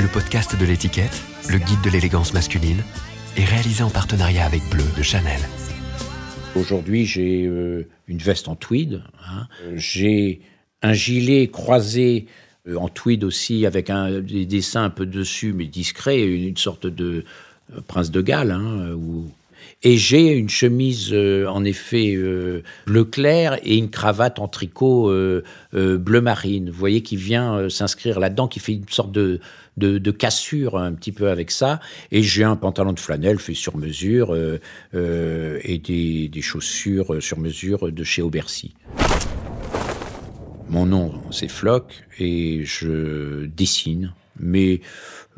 Le podcast de l'étiquette, le guide de l'élégance masculine, est réalisé en partenariat avec Bleu de Chanel. Aujourd'hui, j'ai euh, une veste en tweed. hein. J'ai un gilet croisé euh, en tweed aussi, avec un, des dessins un peu dessus, mais discrets, une sorte de euh, prince de Galles. hein, ou- Et j'ai une chemise, euh, en effet, euh, bleu clair et une cravate en tricot euh, bleu marine. Vous voyez, qui vient s'inscrire là-dedans, qui fait une sorte de, de, cassure un petit peu avec ça. Et j'ai un pantalon de flanelle fait sur mesure et des, des chaussures sur mesure de chez Aubercy. Mon nom, c'est Flock et je dessine, mais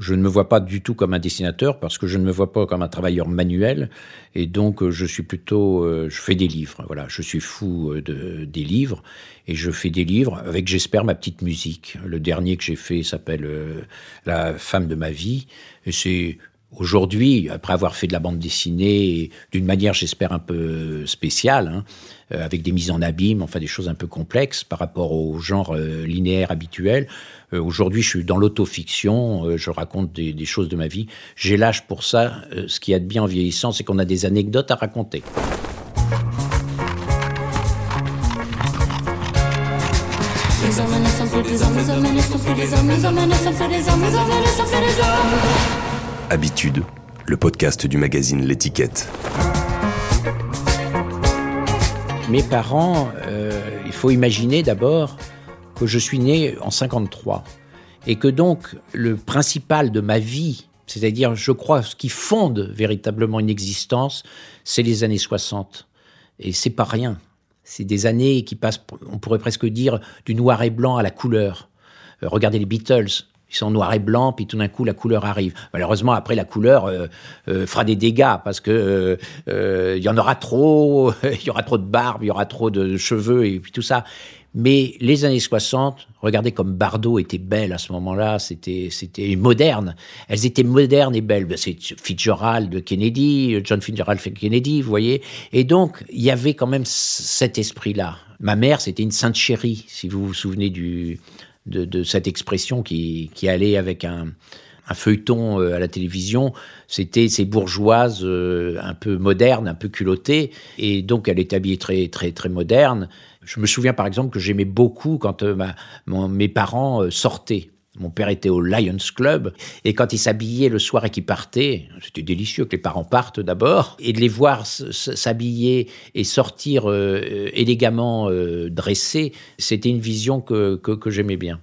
je ne me vois pas du tout comme un dessinateur parce que je ne me vois pas comme un travailleur manuel et donc euh, je suis plutôt, euh, je fais des livres. Voilà, je suis fou euh, de, des livres et je fais des livres avec, j'espère, ma petite musique. Le dernier que j'ai fait s'appelle euh, La femme de ma vie et c'est Aujourd'hui, après avoir fait de la bande dessinée, d'une manière, j'espère, un peu spéciale, hein, euh, avec des mises en abîme, enfin des choses un peu complexes par rapport au genre euh, linéaire habituel. Euh, Aujourd'hui, je suis dans l'autofiction, euh, je raconte des, des choses de ma vie. J'ai l'âge pour ça. Ce qui y a de bien en vieillissant, c'est qu'on a des anecdotes à raconter. Habitude, le podcast du magazine L'étiquette. Mes parents, euh, il faut imaginer d'abord que je suis né en 53 et que donc le principal de ma vie, c'est-à-dire je crois ce qui fonde véritablement une existence, c'est les années 60 et c'est pas rien. C'est des années qui passent, on pourrait presque dire, du noir et blanc à la couleur. Euh, regardez les Beatles. Ils sont noir et blanc, puis tout d'un coup la couleur arrive. Malheureusement, après la couleur euh, euh, fera des dégâts parce que euh, euh, il y en aura trop, il y aura trop de barbe, il y aura trop de cheveux et puis tout ça. Mais les années 60, regardez comme Bardot était belle à ce moment-là, c'était c'était moderne. Elles étaient modernes et belles. C'est Fitzgerald Kennedy, John Fitzgerald Kennedy, vous voyez. Et donc il y avait quand même cet esprit-là. Ma mère, c'était une sainte chérie, si vous vous souvenez du de, cette expression qui, allait avec un, feuilleton euh, à la télévision. C'était ces bourgeoises euh, un peu modernes, un peu culottées, et donc elle était habillée très très très moderne. Je me souviens par exemple que j'aimais beaucoup quand euh, mes parents sortaient. Mon père était au Lions Club et quand ils s'habillaient le soir et qu'ils partaient, c'était délicieux que les parents partent d'abord et de les voir s'habiller et sortir euh, élégamment euh, dressés, c'était une vision que, que, que j'aimais bien.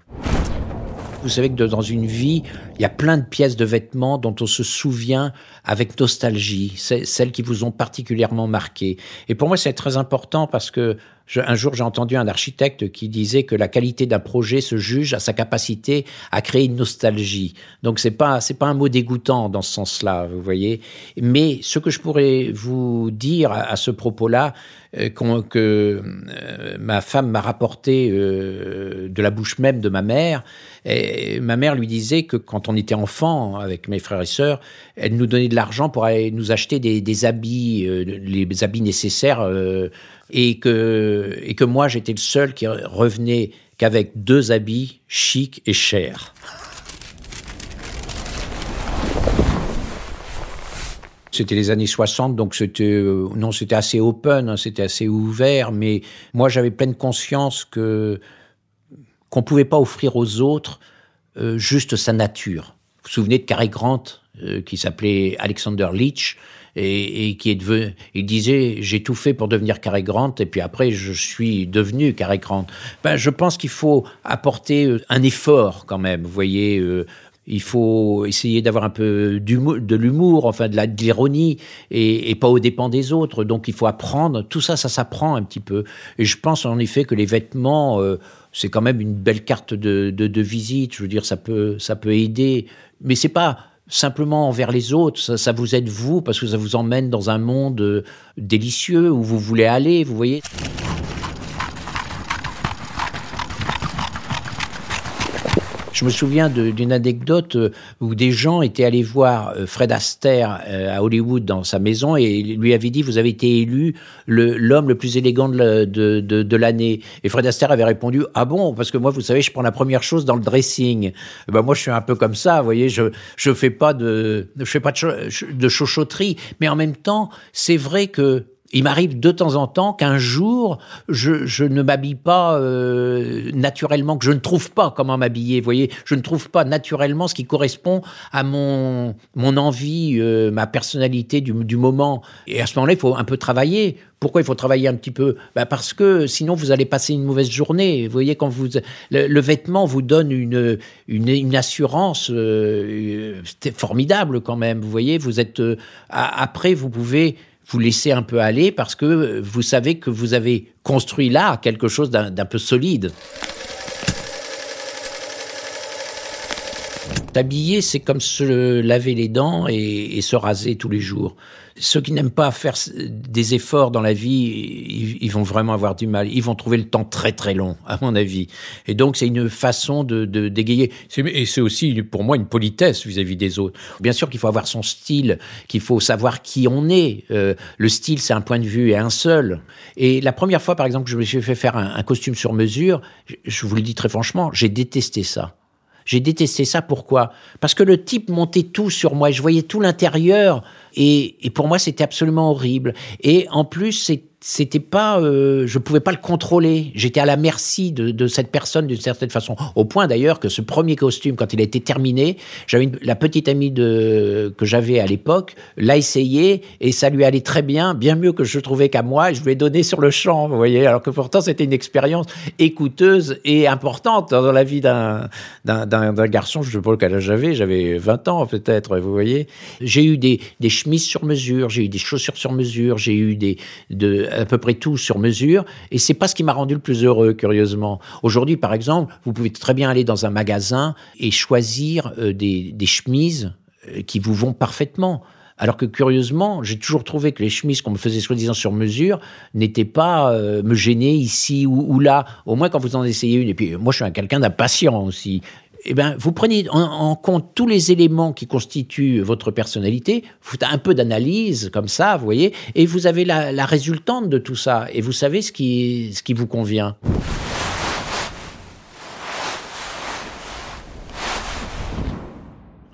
Vous savez que dans une vie, il y a plein de pièces de vêtements dont on se souvient avec nostalgie, celles qui vous ont particulièrement marqué. Et pour moi, c'est très important parce que un jour, j'ai entendu un architecte qui disait que la qualité d'un projet se juge à sa capacité à créer une nostalgie. Donc, c'est pas c'est pas un mot dégoûtant dans ce sens-là, vous voyez. Mais ce que je pourrais vous dire à, ce propos-là, euh, que euh, ma femme m'a rapporté euh, de la bouche même de ma mère. Ma mère lui disait que quand on était enfant avec mes frères et sœurs, elle nous donnait de l'argent pour aller nous acheter des, des habits, les habits nécessaires, et que et que moi j'étais le seul qui revenait qu'avec deux habits chics et chers. C'était les années 60, donc c'était euh, non, c'était assez open, hein, c'était assez ouvert, mais moi j'avais pleine conscience que qu'on pouvait pas offrir aux autres euh, juste sa nature. Vous vous souvenez de Cary Grant, euh, qui s'appelait Alexander Leach, et, qui est devenu, il disait j'ai tout fait pour devenir Cary Grant, et puis après je suis devenu Cary Grant. Ben, je pense qu'il faut apporter euh, un effort quand même. Vous voyez. euh, il faut essayer d'avoir un peu de l'humour, enfin de l'ironie, et, pas aux dépens des autres. Donc il faut apprendre. Tout ça, ça s'apprend un petit peu. Et je pense en effet que les vêtements, euh, c'est quand même une belle carte de, de, de visite. Je veux dire, ça peut, ça peut aider. Mais c'est pas simplement envers les autres. Ça, ça vous aide vous parce que ça vous emmène dans un monde euh, délicieux où vous voulez aller. Vous voyez? Je me souviens d'une anecdote euh, où des gens étaient allés voir euh, Fred Astaire euh, à Hollywood dans sa maison et lui avaient dit vous avez été élu l'homme le, plus élégant de, l'année. Et Fred Astaire avait répondu ah bon? Parce que moi vous savez je prends la première chose dans le dressing. Ben moi je suis un peu comme ça, vous voyez je je fais pas de je fais pas de, chauchotterie, mais en même temps c'est vrai que il m'arrive de temps en temps qu'un jour, je, ne m'habille pas euh, naturellement, que je ne trouve pas comment m'habiller. Vous voyez, je ne trouve pas naturellement ce qui correspond à mon, mon envie, euh, ma personnalité du, du, moment. Et à ce moment-là, il faut un peu travailler. Pourquoi il faut travailler un petit peu? Bah Parce que sinon, vous allez passer une mauvaise journée. Vous voyez, quand vous le, vêtement vous donne une, une, une assurance euh, formidable quand même. Vous voyez, vous êtes après, vous pouvez vous laissez un peu aller parce que vous savez que vous avez construit là quelque chose d'un peu solide. T'habiller, c'est comme se laver les dents et, se raser tous les jours. Ceux qui n'aiment pas faire des efforts dans la vie, ils, vont vraiment avoir du mal. Ils vont trouver le temps très très long, à mon avis. Et donc, c'est une façon de, dégayer. Et c'est aussi, pour moi, une politesse vis-à-vis des autres. Bien sûr qu'il faut avoir son style, qu'il faut savoir qui on est. Euh, le style, c'est un point de vue et un seul. Et la première fois, par exemple, que je me suis fait faire un costume sur mesure, je vous le dis très franchement, j'ai détesté ça. J'ai détesté ça. Pourquoi? Parce que le type montait tout sur moi. Je voyais tout l'intérieur. Et, pour moi, c'était absolument horrible. Et en plus, c'est c'était pas, euh, je pouvais pas le contrôler. J'étais à la merci de, cette personne d'une certaine façon. Au point d'ailleurs que ce premier costume, quand il a été terminé, j'avais la petite amie de, que j'avais à l'époque, l'a essayé et ça lui allait très bien, bien mieux que je trouvais qu'à moi. Je lui ai donné sur le champ, vous voyez. Alors que pourtant c'était une expérience écouteuse et importante dans la vie d'un d'un garçon. Je ne sais pas quel âge j'avais, j'avais 20 ans peut-être, vous voyez. J'ai eu des, des chemises sur mesure, j'ai eu des chaussures sur mesure, j'ai eu des de à peu près tout sur mesure, et c'est pas ce qui m'a rendu le plus heureux, curieusement. Aujourd'hui, par exemple, vous pouvez très bien aller dans un magasin et choisir euh, des, chemises euh, qui vous vont parfaitement. Alors que curieusement, j'ai toujours trouvé que les chemises qu'on me faisait soi-disant sur mesure n'étaient pas euh, me gêner ici ou, ou, là. Au moins quand vous en essayez une. Et puis moi, je suis quelqu'un d'impatient aussi eh ben, vous prenez en, compte tous les éléments qui constituent votre personnalité, vous un peu d'analyse comme ça, vous voyez, et vous avez la, résultante de tout ça, et vous savez ce qui, ce qui vous convient.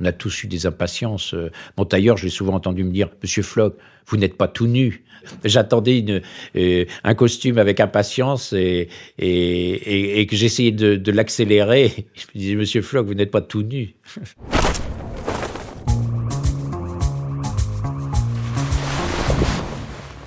On a tous eu des impatiences. Mon tailleur, j'ai souvent entendu me dire, Monsieur Flock, vous n'êtes pas tout nu. J'attendais euh, un costume avec impatience et, que j'essayais de, l'accélérer. Je me disais, Monsieur Flock, vous n'êtes pas tout nu.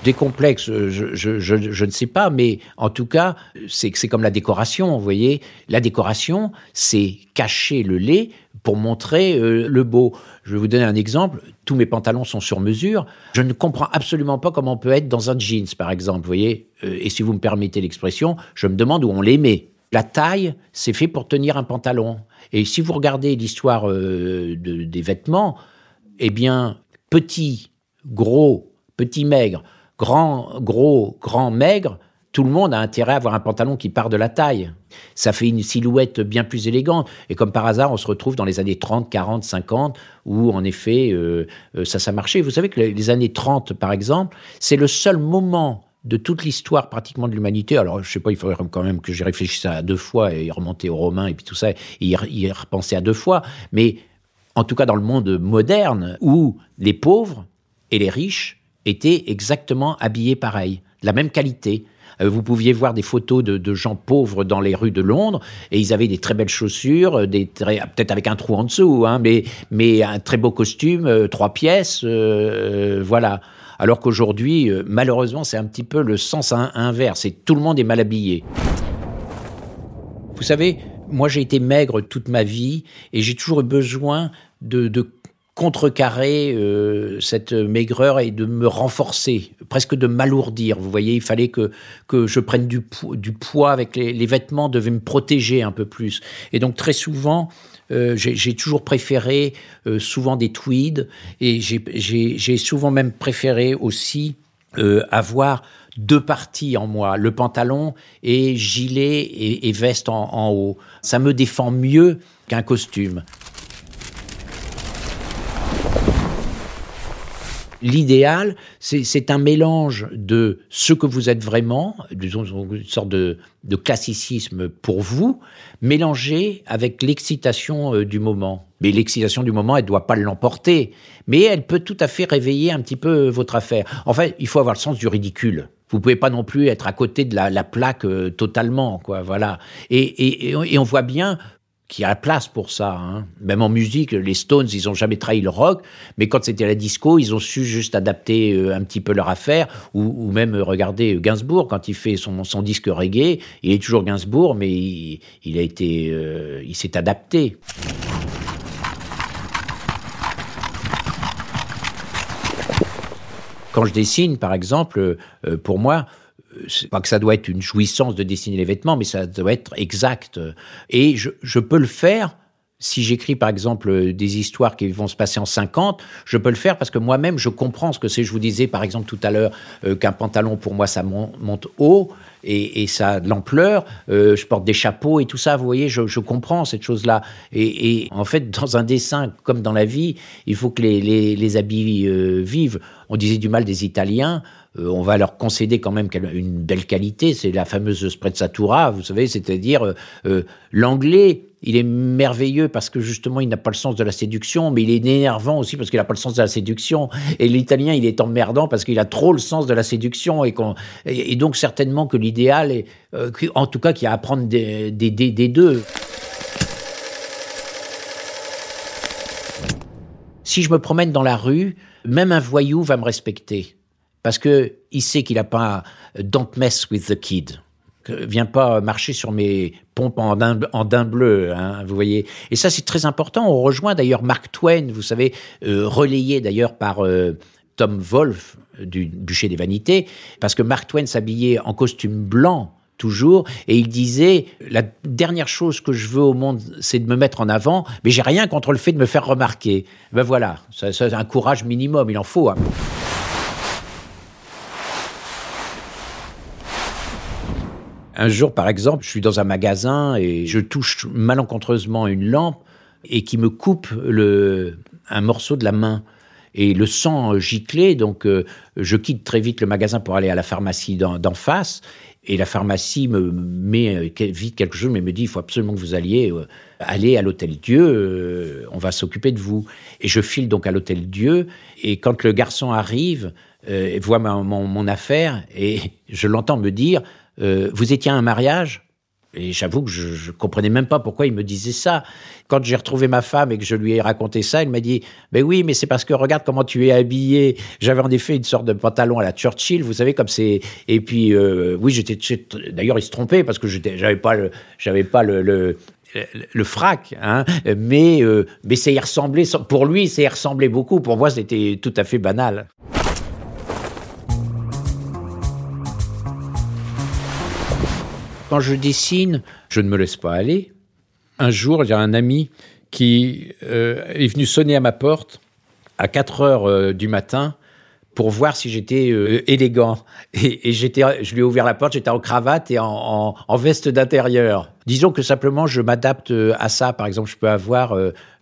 des complexes, je, je, ne sais pas, mais en tout cas, c'est comme la décoration, vous voyez. La décoration, c'est cacher le lait pour montrer euh, le beau. Je vais vous donner un exemple. Tous mes pantalons sont sur mesure. Je ne comprends absolument pas comment on peut être dans un jeans, par exemple. Vous voyez euh, Et si vous me permettez l'expression, je me demande où on les met. La taille, c'est fait pour tenir un pantalon. Et si vous regardez l'histoire euh, des vêtements, eh bien, petit, gros, petit, maigre, grand, gros, grand, maigre, tout le monde a intérêt à avoir un pantalon qui part de la taille. Ça fait une silhouette bien plus élégante. Et comme par hasard, on se retrouve dans les années 30, 40, 50, où en effet, euh, euh, ça, ça marchait. Vous savez que les années 30, par exemple, c'est le seul moment de toute l'histoire pratiquement de l'humanité. Alors, je sais pas, il faudrait quand même que j'y réfléchisse à deux fois et remonter aux Romains et puis tout ça, et y repenser à deux fois. Mais en tout cas, dans le monde moderne, où les pauvres et les riches étaient exactement habillés pareil, de la même qualité. Euh, vous pouviez voir des photos de, gens pauvres dans les rues de Londres et ils avaient des très belles chaussures, euh, des peut-être avec un trou en dessous, hein, mais, un très beau costume, euh, trois pièces, voilà. Alors qu'aujourd'hui, malheureusement, c'est un petit peu le sens inverse et tout le monde est mal habillé. Vous savez, moi j'ai été maigre toute ma vie et j'ai toujours eu besoin de contrecarrer euh, cette maigreur et de me renforcer, presque de m'alourdir. Vous voyez, il fallait que, que je prenne du, du poids avec les, vêtements, devaient me protéger un peu plus. Et donc très souvent, euh, j'ai toujours préféré euh, souvent des tweeds et j'ai souvent même préféré aussi avoir deux parties en moi, le pantalon et gilet et, veste en haut. Ça me défend mieux qu'un costume. L'idéal, c'est un mélange de ce que vous êtes vraiment, disons une sorte de, classicisme pour vous, mélangé avec l'excitation euh, du moment. Mais l'excitation du moment, elle ne doit pas l'emporter, mais elle peut tout à fait réveiller un petit peu votre affaire. En fait, il faut avoir le sens du ridicule. Vous pouvez pas non plus être à côté de la, plaque euh, totalement, quoi. Voilà. et, on voit bien qui a la place pour ça. Hein. Même en musique, les Stones, ils n'ont jamais trahi le rock, mais quand c'était la disco, ils ont su juste adapter euh, un petit peu leur affaire, ou, même euh, regarder Gainsbourg quand il fait son, disque reggae, il est toujours Gainsbourg, mais il, a été, euh, il s'est adapté. Quand je dessine, par exemple, pour moi, c'est pas que ça doit être une jouissance de dessiner les vêtements, mais ça doit être exact. Et je, peux le faire si j'écris par exemple des histoires qui vont se passer en 50, je peux le faire parce que moi-même je comprends ce que c'est. Je vous disais par exemple tout à l'heure euh, qu'un pantalon pour moi ça monte haut et, ça a de l'ampleur. Euh, je porte des chapeaux et tout ça. Vous voyez, je, comprends cette chose-là. Et, en fait, dans un dessin comme dans la vie, il faut que les, habits euh, vivent. On disait du mal des Italiens. Euh, on va leur concéder quand même une belle qualité, c'est la fameuse sprezzatura, vous savez, c'est-à-dire euh, euh, l'anglais, il est merveilleux parce que justement il n'a pas le sens de la séduction, mais il est énervant aussi parce qu'il n'a pas le sens de la séduction. Et l'italien, il est emmerdant parce qu'il a trop le sens de la séduction et, donc certainement que l'idéal est, en tout cas, qu'il y a à apprendre des, des deux. Si je me promène dans la rue, même un voyou va me respecter parce que il sait qu'il n'a pas don't mess with the kid. Viens pas marcher sur mes pompes en daim, bleu, hein, vous voyez. Et ça, c'est très important. On rejoint d'ailleurs Mark Twain, vous savez, euh, relayé d'ailleurs par euh, Tom Wolfe du Bûcher des Vanités, parce que Mark Twain s'habillait en costume blanc toujours, et il disait la dernière chose que je veux au monde, c'est de me mettre en avant, mais j'ai rien contre le fait de me faire remarquer. Ben voilà, c'est un courage minimum, il en faut. Hein. Un jour, par exemple, je suis dans un magasin et je touche malencontreusement une lampe et qui me coupe un morceau de la main. Et le sang giclait, donc euh, je quitte très vite le magasin pour aller à la pharmacie d'en face. Et la pharmacie me met euh, vite quelque chose, mais me dit il faut absolument que vous alliez euh, aller à l'hôtel Dieu, on va s'occuper de vous. Et je file donc à l'hôtel Dieu. Et quand le garçon arrive, voit mon, affaire, et je l'entends me dire euh, vous étiez à un mariage et j'avoue que je, ne comprenais même pas pourquoi il me disait ça. Quand j'ai retrouvé ma femme et que je lui ai raconté ça, elle m'a dit "Ben oui, mais c'est parce que regarde comment tu es habillé." J'avais en effet une sorte de pantalon à la Churchill, vous savez comme c'est. Et puis euh, oui, j'étais d'ailleurs il se trompait parce que j'avais pas le j'avais pas le, le frac, hein, mais euh, mais ça y ressemblait. Pour lui, ça y ressemblait beaucoup. Pour moi, c'était tout à fait banal. Quand je dessine, je ne me laisse pas aller. Un jour, il y a un ami qui euh, est venu sonner à ma porte à 4 heures euh, du matin pour voir si j'étais euh, élégant. Et, j'étais, je lui ai ouvert la porte, j'étais en cravate et en, veste d'intérieur. Disons que simplement, je m'adapte à ça. Par exemple, je peux avoir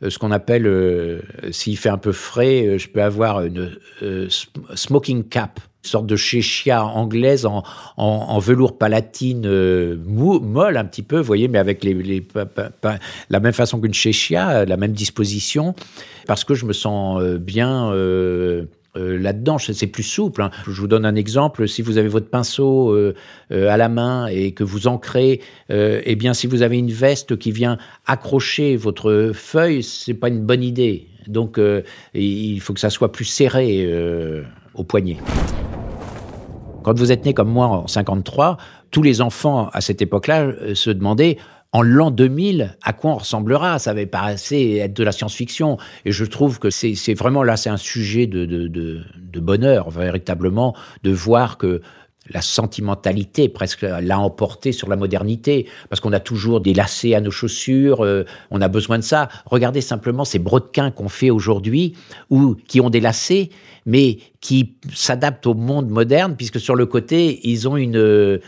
ce qu'on appelle, s'il fait un peu frais, je peux avoir une smoking cap sorte de chéchia anglaise en, velours palatine euh, molle un petit peu, vous voyez, mais avec les, la même façon qu'une chéchia, la même disposition, parce que je me sens euh, bien euh, là-dedans, c'est plus souple. Hein. Je vous donne un exemple, si vous avez votre pinceau à la main et que vous ancrez, eh bien, si vous avez une veste qui vient accrocher votre feuille, c'est pas une bonne idée. Donc, il faut que ça soit plus serré au poignet. Quand vous êtes né comme moi en 53, tous les enfants à cette époque-là euh, se demandaient en l'an 2000, à quoi on ressemblera Ça avait paraissé être de la science-fiction. Et je trouve que c'est vraiment là, c'est un sujet de, de, bonheur, véritablement, de voir que la sentimentalité presque l'a emporté sur la modernité, parce qu'on a toujours des lacets à nos chaussures, euh, on a besoin de ça. Regardez simplement ces brodequins qu'on fait aujourd'hui, ou qui ont des lacets, mais qui s'adaptent au monde moderne, puisque sur le côté, ils ont une, euh,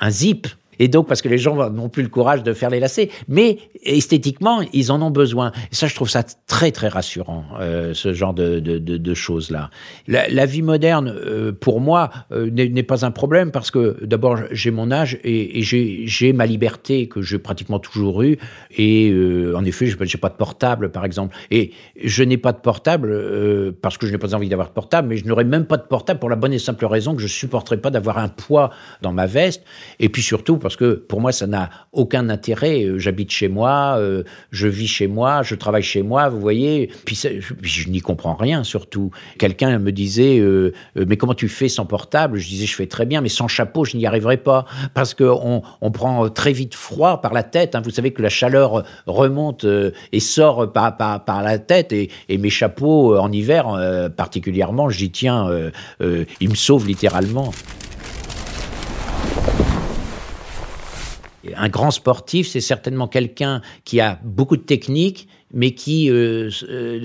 un zip et donc, parce que les gens n'ont plus le courage de faire les lacets. Mais esthétiquement, ils en ont besoin. Et ça, je trouve ça très, très rassurant, euh, ce genre de, de, de, choses-là. La, vie moderne, euh, pour moi, euh, n'est pas un problème parce que d'abord, j'ai mon âge et, et j'ai ma liberté que j'ai pratiquement toujours eue. Et en effet, je n'ai pas de portable, par exemple. Et je n'ai pas de portable parce que je n'ai pas envie d'avoir de portable, mais je n'aurais même pas de portable pour la bonne et simple raison que je supporterais pas d'avoir un poids dans ma veste. Et puis surtout, parce que pour moi, ça n'a aucun intérêt. Euh, j'habite chez moi, euh, je vis chez moi, je travaille chez moi, vous voyez. Puis, je, n'y comprends rien, surtout. Quelqu'un me disait, euh, mais comment tu fais sans portable? Je disais, je fais très bien, mais sans chapeau, je n'y arriverai pas. Parce qu'on on prend très vite froid par la tête. Hein. Vous savez que la chaleur remonte et sort par, la tête. Et, mes chapeaux, en hiver particulièrement, j'y tiens, ils me sauvent littéralement. Un grand sportif, c'est certainement quelqu'un qui a beaucoup de technique, mais qui euh,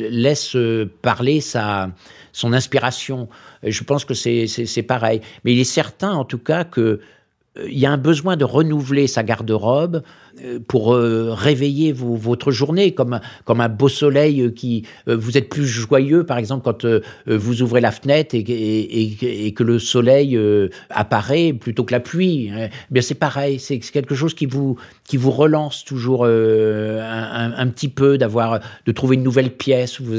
laisse parler sa, son inspiration. Je pense que c'est pareil. Mais il est certain, en tout cas, que euh, il y a un besoin de renouveler sa garde-robe euh, pour euh, réveiller votre journée, comme, comme un beau soleil qui... vous êtes plus joyeux, par exemple, quand vous ouvrez la fenêtre et, que le soleil apparaît plutôt que la pluie. Hein. Bien, c'est pareil, c'est quelque chose qui vous, qui vous relance toujours un, petit peu, d'avoir, de trouver une nouvelle pièce. Vous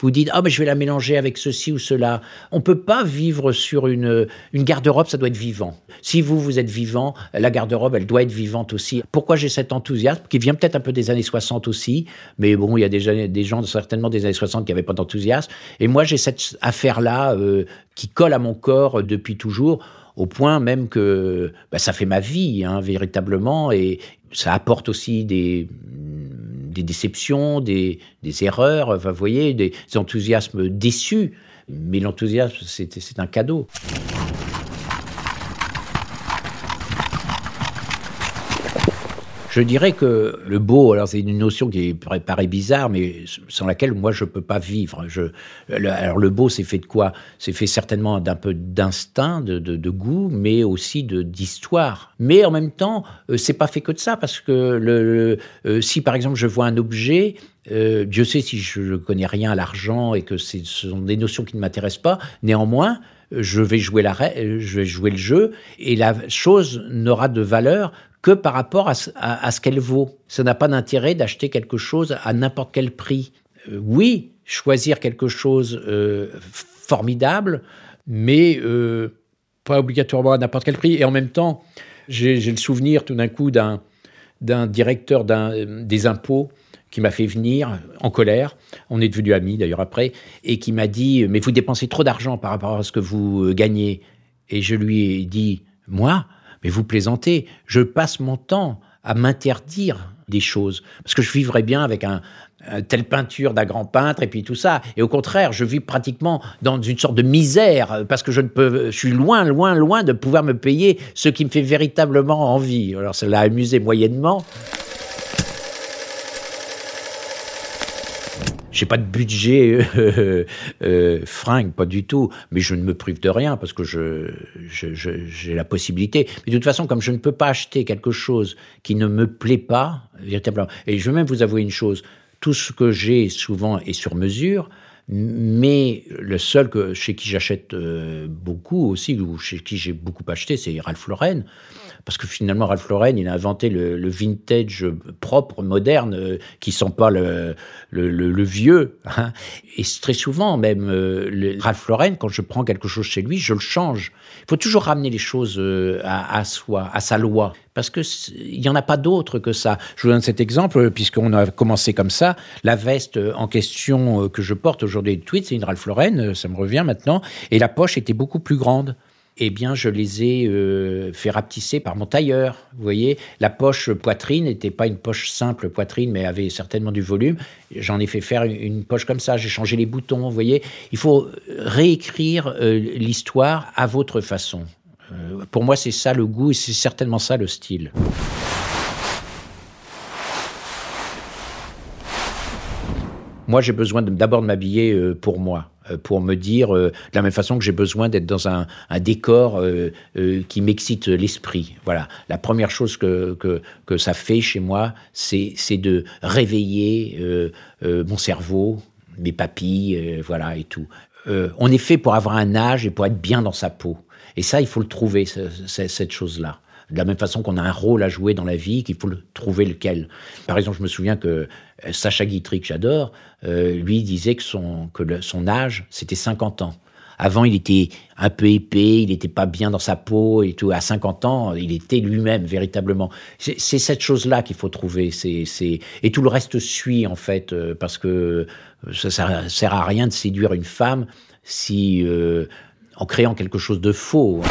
vous, dites, ah, oh, mais je vais la mélanger avec ceci ou cela. On peut pas vivre sur une, une garde-robe, ça doit être vivant. Si vous, vous êtes vivant, la garde-robe, elle doit être vivante aussi. Pourquoi j'ai cet enthousiasme, qui vient peut-être un peu des années 60 aussi, mais bon, il y a des, des gens certainement des années 60 qui n'avaient pas d'enthousiasme. Et moi, j'ai cette affaire-là euh, qui colle à mon corps depuis toujours, au point même que bah, ça fait ma vie, hein, véritablement, et ça apporte aussi des, déceptions, des, des erreurs, enfin, vous voyez, des, des enthousiasmes déçus. Mais l'enthousiasme, c'est un cadeau. Je dirais que le beau, alors c'est une notion qui paraît bizarre, mais sans laquelle moi je peux pas vivre. Je, alors le beau, c'est fait de quoi? C'est fait certainement d'un peu d'instinct, de, goût, mais aussi d'histoire. Mais en même temps, euh, c'est pas fait que de ça, parce que le, le euh, si par exemple je vois un objet, euh, Dieu sait si je ne connais rien à l'argent et que ce sont des notions qui ne m'intéressent pas. Néanmoins, je vais jouer la, je vais jouer le jeu et la chose n'aura de valeur que par rapport à, ce qu'elle vaut. Ça n'a pas d'intérêt d'acheter quelque chose à n'importe quel prix. Euh, oui, choisir quelque chose euh, formidable, mais euh, pas obligatoirement à n'importe quel prix. Et en même temps, j'ai le souvenir tout d'un coup d'un directeur des impôts qui m'a fait venir en colère. On est devenus amis d'ailleurs après, et qui m'a dit Mais vous dépensez trop d'argent par rapport à ce que vous gagnez. Et je lui ai dit Moi, mais vous plaisantez, je passe mon temps à m'interdire des choses. Parce que je vivrais bien avec un, telle peinture d'un grand peintre et puis tout ça. Et au contraire, je vis pratiquement dans une sorte de misère parce que je ne peux, je suis loin, loin, loin de pouvoir me payer ce qui me fait véritablement envie. Alors ça l'a amusé moyennement. J'ai pas de budget euh, euh, fringue, pas du tout, mais je ne me prive de rien parce que je, j'ai la possibilité. Mais de toute façon, comme je ne peux pas acheter quelque chose qui ne me plaît pas, véritablement, et je vais même vous avouer une chose, tout ce que j'ai souvent est sur mesure, mais le seul que, chez qui j'achète euh, beaucoup aussi, ou chez qui j'ai beaucoup acheté, c'est Ralph Lauren. Parce que finalement, Ralph Lauren, il a inventé le, le vintage propre, moderne, euh, qui sent pas le, le, le vieux. Hein. Et très souvent, même, euh, le Ralph Lauren, quand je prends quelque chose chez lui, je le change. Il faut toujours ramener les choses euh, à, à soi, à sa loi parce que il n'y en a pas d'autre que ça. Je vous donne cet exemple, puisqu'on a commencé comme ça. La veste en question que je porte aujourd'hui de tweet, c'est une Ralph Lauren, ça me revient maintenant, et la poche était beaucoup plus grande eh bien, je les ai euh, fait rapetisser par mon tailleur. Vous voyez, la poche poitrine n'était pas une poche simple poitrine, mais avait certainement du volume. J'en ai fait faire une poche comme ça. J'ai changé les boutons. Vous voyez, il faut réécrire euh, l'histoire à votre façon. Euh, pour moi, c'est ça le goût et c'est certainement ça le style. Moi, j'ai besoin d'abord de m'habiller euh, pour moi, euh, pour me dire, de la même façon que j'ai besoin d'être dans un, décor qui m'excite l'esprit. Voilà. La première chose que, que, que ça fait chez moi, c'est de réveiller mon cerveau, mes papilles, voilà, et tout. on est fait pour avoir un âge et pour être bien dans sa peau. Et ça, il faut le trouver, cette chose-là. De la même façon qu'on a un rôle à jouer dans la vie, qu'il faut le trouver lequel. Par exemple, je me souviens que euh, Sacha Guitry, que j'adore, euh, lui disait que son, que son âge, c'était 50 ans. Avant, il était un peu épais, il n'était pas bien dans sa peau et tout. À 50 ans, il était lui-même, véritablement. C'est cette chose-là qu'il faut trouver. C'est Et tout le reste suit, en fait, euh, parce que ça ne sert à rien de séduire une femme si en créant quelque chose de faux.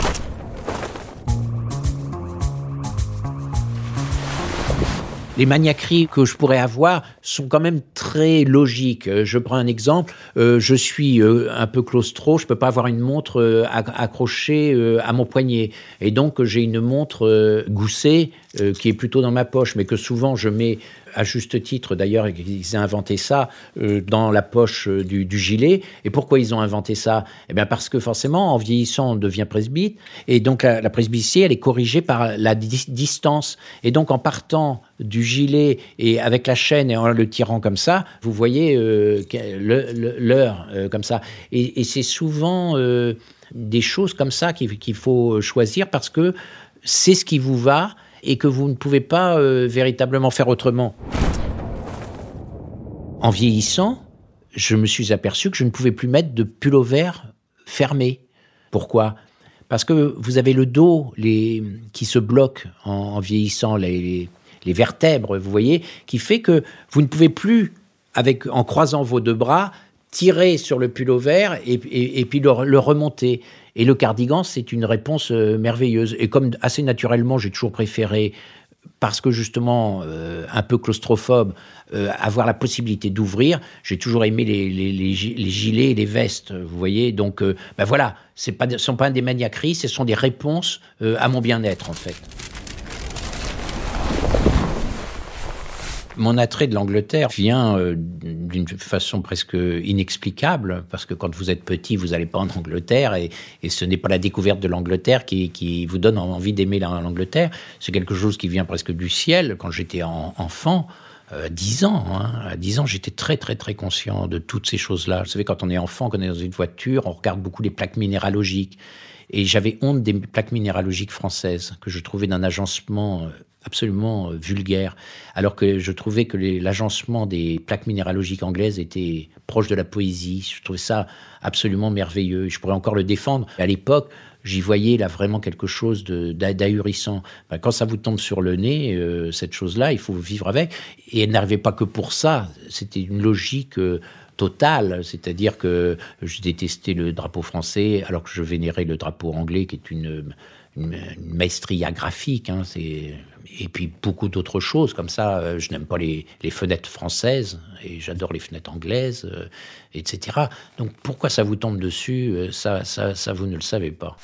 Les maniaqueries que je pourrais avoir sont quand même très logiques. Euh, je prends un exemple. Euh, je suis euh, un peu claustro. Je peux pas avoir une montre accrochée à mon poignet. Et donc, j'ai une montre goussée qui est plutôt dans ma poche, mais que souvent je mets à juste titre d'ailleurs, ils ont inventé ça euh, dans la poche euh, du, gilet. Et pourquoi ils ont inventé ça? Eh bien parce que forcément, en vieillissant, on devient presbyte. Et donc la, la elle est corrigée par la distance. Et donc en partant du gilet et avec la chaîne et en le tirant comme ça, vous voyez euh, l'heure comme ça. Et, c'est souvent des choses comme ça qu'il faut choisir parce que c'est ce qui vous va et que vous ne pouvez pas euh, véritablement faire autrement. En vieillissant, je me suis aperçu que je ne pouvais plus mettre de pullover fermé. Pourquoi? Parce que vous avez le dos les, qui se bloque en, vieillissant, les, vertèbres, vous voyez, qui fait que vous ne pouvez plus, avec, en croisant vos deux bras, tirer sur le pullover et, et, puis le remonter. Et le cardigan, c'est une réponse euh, merveilleuse. Et comme assez naturellement, j'ai toujours préféré parce que justement, euh, un peu claustrophobe, euh, avoir la possibilité d'ouvrir. J'ai toujours aimé les, les, gilets et les vestes, vous voyez. Donc, ben voilà, ce ne sont pas des maniaqueries, ce sont des réponses à mon bien-être, en fait. Mon attrait de l'Angleterre vient euh, d'une façon presque inexplicable, parce que quand vous êtes petit, vous n'allez pas en Angleterre, et, ce n'est pas la découverte de l'Angleterre qui, vous donne envie d'aimer l'Angleterre, c'est quelque chose qui vient presque du ciel. Quand j'étais enfant, à 10 ans. Hein. À 10 ans, j'étais très, très, très conscient de toutes ces choses-là. Vous savez, quand on est enfant, quand on est dans une voiture, on regarde beaucoup les plaques minéralogiques. Et j'avais honte des plaques minéralogiques françaises, que je trouvais d'un agencement euh, absolument euh, vulgaire, alors que je trouvais que l'agencement des plaques minéralogiques anglaises était proche de la poésie. Je trouvais ça absolument merveilleux. Je pourrais encore le défendre. À l'époque, j'y voyais là vraiment quelque chose d'ahurissant. Ben, quand ça vous tombe sur le nez, euh, cette chose-là, il faut vivre avec. Et elle n'arrivait pas que pour ça. C'était une logique. Euh, totale, c'est-à-dire que je détestais le drapeau français alors que je vénérais le drapeau anglais qui est une, une, maestria graphique. Hein, et puis beaucoup d'autres choses comme ça. Euh, je n'aime pas les, fenêtres françaises et j'adore les fenêtres anglaises, euh, etc. Donc pourquoi ça vous tombe dessus euh, ça, vous ne le savez pas.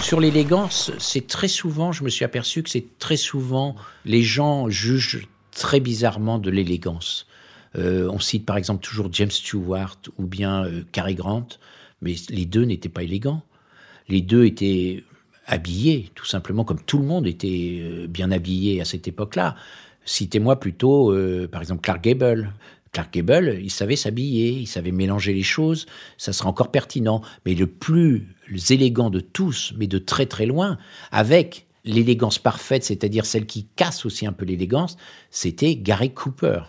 Sur l'élégance, c'est très souvent, je me suis aperçu que c'est très souvent, les gens jugent très bizarrement de l'élégance. On cite par exemple toujours James Stewart ou bien euh, Cary Grant, mais les deux n'étaient pas élégants. Les deux étaient habillés, tout simplement, comme tout le monde était euh, bien habillé à cette époque-là. Citez-moi plutôt, par exemple, Clark Gable. Clark Gable, il savait s'habiller, il savait mélanger les choses, ça sera encore pertinent. Mais le plus élégant de tous, mais de très très loin, avec l'élégance parfaite, c'est-à-dire celle qui casse aussi un peu l'élégance, c'était Gary Cooper.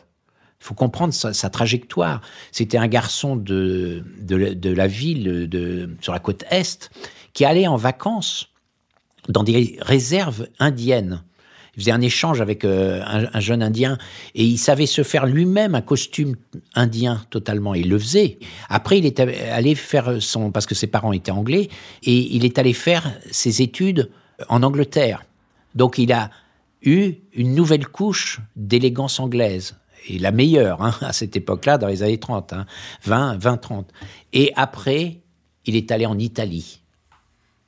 Il faut comprendre sa, trajectoire. C'était un garçon de, de, la ville de, sur la côte Est qui allait en vacances dans des réserves indiennes. Il faisait un échange avec euh, un, jeune Indien et il savait se faire lui-même un costume indien totalement. Il le faisait. Après, il est allé faire son... parce que ses parents étaient anglais, et il est allé faire ses études en Angleterre. Donc il a eu une nouvelle couche d'élégance anglaise. et la meilleure hein, à cette époque-là, dans les années 30, 20, 20, 30. Et après, il est allé en Italie.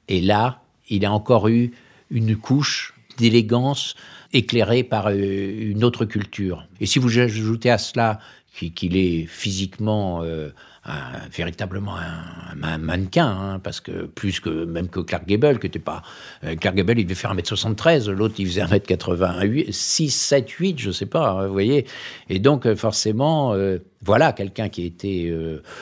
Et là, il a encore eu une couche d'élégance éclairée par euh, une autre culture. Et si vous ajoutez à cela qu'il est physiquement euh, véritablement un, mannequin, hein, parce que plus que même que Clark Gable, qui était pas. Euh, Clark Gable, il devait faire 1m73, l'autre, il faisait 1m88, 6, 7, 8, je sais pas, hein, vous voyez. Et donc, euh, forcément, euh, voilà quelqu'un qui était.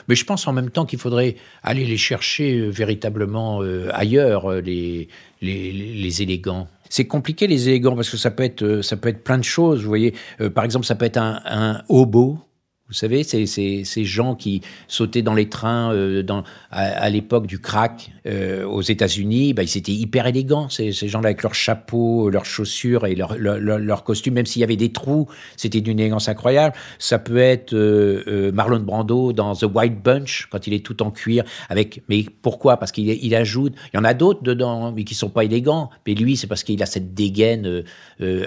mais je pense en même temps qu'il faudrait aller les chercher véritablement ailleurs, les, les, les élégants. C'est compliqué les élégants parce que ça peut être ça peut être plein de choses. Vous voyez, par exemple, ça peut être un, un hobo vous savez, c'est ces gens qui sautaient dans les trains euh, dans, à, l'époque du crack euh, aux États-Unis, bah, ils étaient hyper élégants, ces, ces gens-là avec leurs chapeaux, leurs chaussures et leurs leur, leur, costumes, même s'il y avait des trous, c'était d'une élégance incroyable. Ça peut être euh, Marlon Brando dans The White Bunch, quand il est tout en cuir, avec. Mais pourquoi? Parce qu'il il ajoute. Il y en a d'autres dedans, mais qui sont pas élégants. Mais lui, c'est parce qu'il a cette dégaine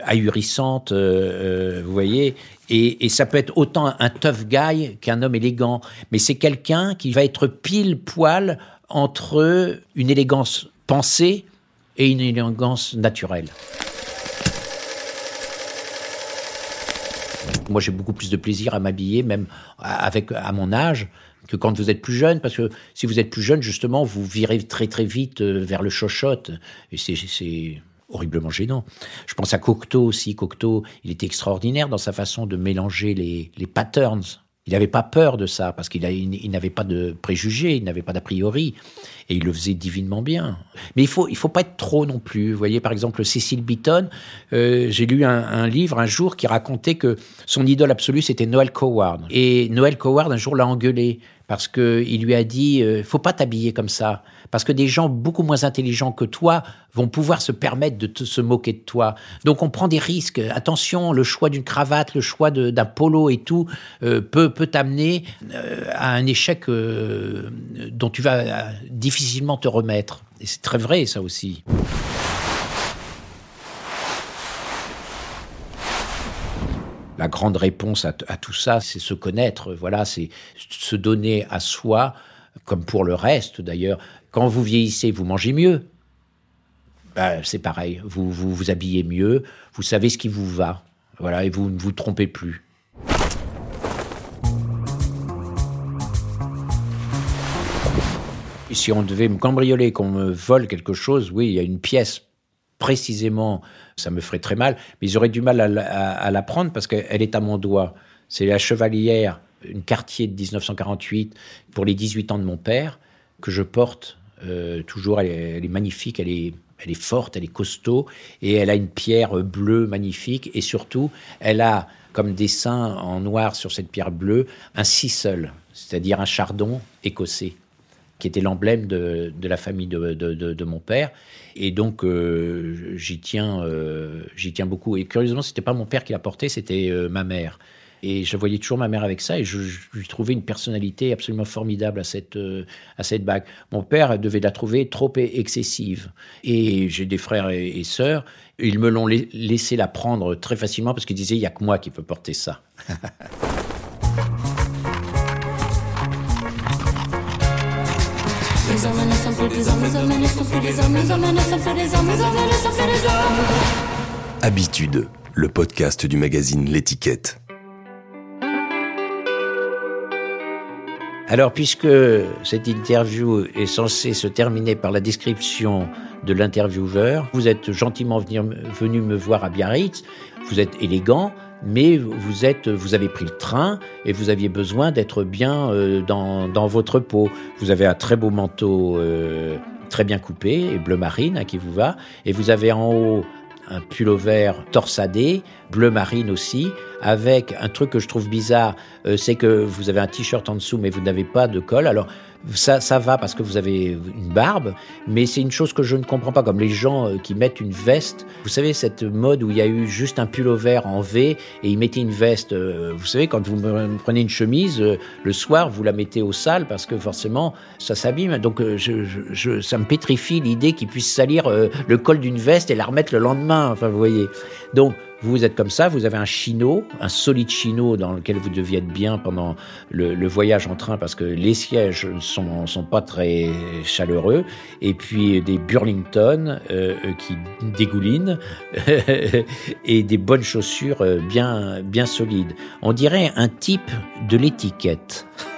ahurissante, vous voyez. Et, ça peut être autant un tough guy qu'un homme élégant. Mais c'est quelqu'un qui va être pile poil entre une élégance pensée et une élégance naturelle. Moi, j'ai beaucoup plus de plaisir à m'habiller, même avec à mon âge, que quand vous êtes plus jeune, parce que si vous êtes plus jeune, justement, vous virez très très vite euh, vers le chochotte. Et c'est horriblement gênant. Je pense à Cocteau aussi. Cocteau, il était extraordinaire dans sa façon de mélanger les, les patterns. Il n'avait pas peur de ça parce qu'il il, n'avait pas de préjugés, il n'avait pas d'a priori et il le faisait divinement bien. Mais il faut il faut pas être trop non plus. Vous voyez par exemple Cécile Beaton, euh, j'ai lu un, un, livre un jour qui racontait que son idole absolue c'était Noël Coward et Noël Coward un jour l'a engueulé parce qu'il lui a dit euh, faut pas t'habiller comme ça parce que des gens beaucoup moins intelligents que toi vont pouvoir se permettre de se moquer de toi. Donc on prend des risques. Attention, le choix d'une cravate, le choix d'un polo et tout euh, peut t'amener euh, à un échec euh, dont tu vas difficilement te remettre. Et c'est très vrai ça aussi. La grande réponse à, tout ça, c'est se connaître. Voilà, c'est se donner à soi, comme pour le reste d'ailleurs. Quand vous vieillissez, vous mangez mieux. Ben, c'est pareil. Vous, vous vous habillez mieux. Vous savez ce qui vous va. Voilà, et vous ne vous trompez plus. si on devait me cambrioler, qu'on me vole quelque chose, oui, il y a une pièce précisément, ça me ferait très mal, mais j'aurais du mal à, la prendre parce qu'elle est à mon doigt. C'est la chevalière, une quartier de 1948 pour les 18 ans de mon père, que je porte euh, toujours. Elle est, magnifique, elle est, elle est forte, elle est costaud, et elle a une pierre bleue magnifique, et surtout, elle a comme dessin en noir sur cette pierre bleue un sisel, c'est-à-dire un chardon écossais qui était l'emblème de, la famille de, mon père. Et donc, euh, j'y tiens, euh, tiens beaucoup. Et curieusement, c'était pas mon père qui l'a porté, c'était euh, ma mère. Et je voyais toujours ma mère avec ça et je, lui trouvais une personnalité absolument formidable à cette, à cette bague. Mon père devait la trouver trop excessive. Et j'ai des frères et, et sœurs. Ils me l'ont laissé la prendre très facilement parce qu'ils disaient il n'y a que moi qui peux porter ça. Habitude, le podcast du magazine L'étiquette. Alors, puisque cette interview est censée se terminer par la description de l'intervieweur, vous êtes gentiment venu me voir à Biarritz, vous êtes élégant, mais vous êtes, vous avez pris le train et vous aviez besoin d'être bien euh, dans, dans, votre peau. Vous avez un très beau manteau euh, très bien coupé et bleu marine à qui vous va, et vous avez en haut un pullover torsadé, bleu marine aussi, avec un truc que je trouve bizarre, euh, c'est que vous avez un t-shirt en dessous mais vous n'avez pas de col. Alors ça, ça va parce que vous avez une barbe, mais c'est une chose que je ne comprends pas, comme les gens euh, qui mettent une veste. Vous savez, cette mode où il y a eu juste un pullover en V et ils mettaient une veste. Euh, vous savez, quand vous prenez une chemise, euh, le soir, vous la mettez au sale parce que forcément, ça s'abîme. Donc, je, je, ça me pétrifie l'idée qu'ils puissent salir le col d'une veste et la remettre le lendemain. Enfin, vous voyez. Donc, Vous êtes comme ça, vous avez un chino, un solide chino dans lequel vous deviez être bien pendant le, voyage en train parce que les sièges sont, sont pas très chaleureux, et puis des Burlington euh, qui dégoulinent et des bonnes chaussures bien, bien solides. On dirait un type de l'étiquette.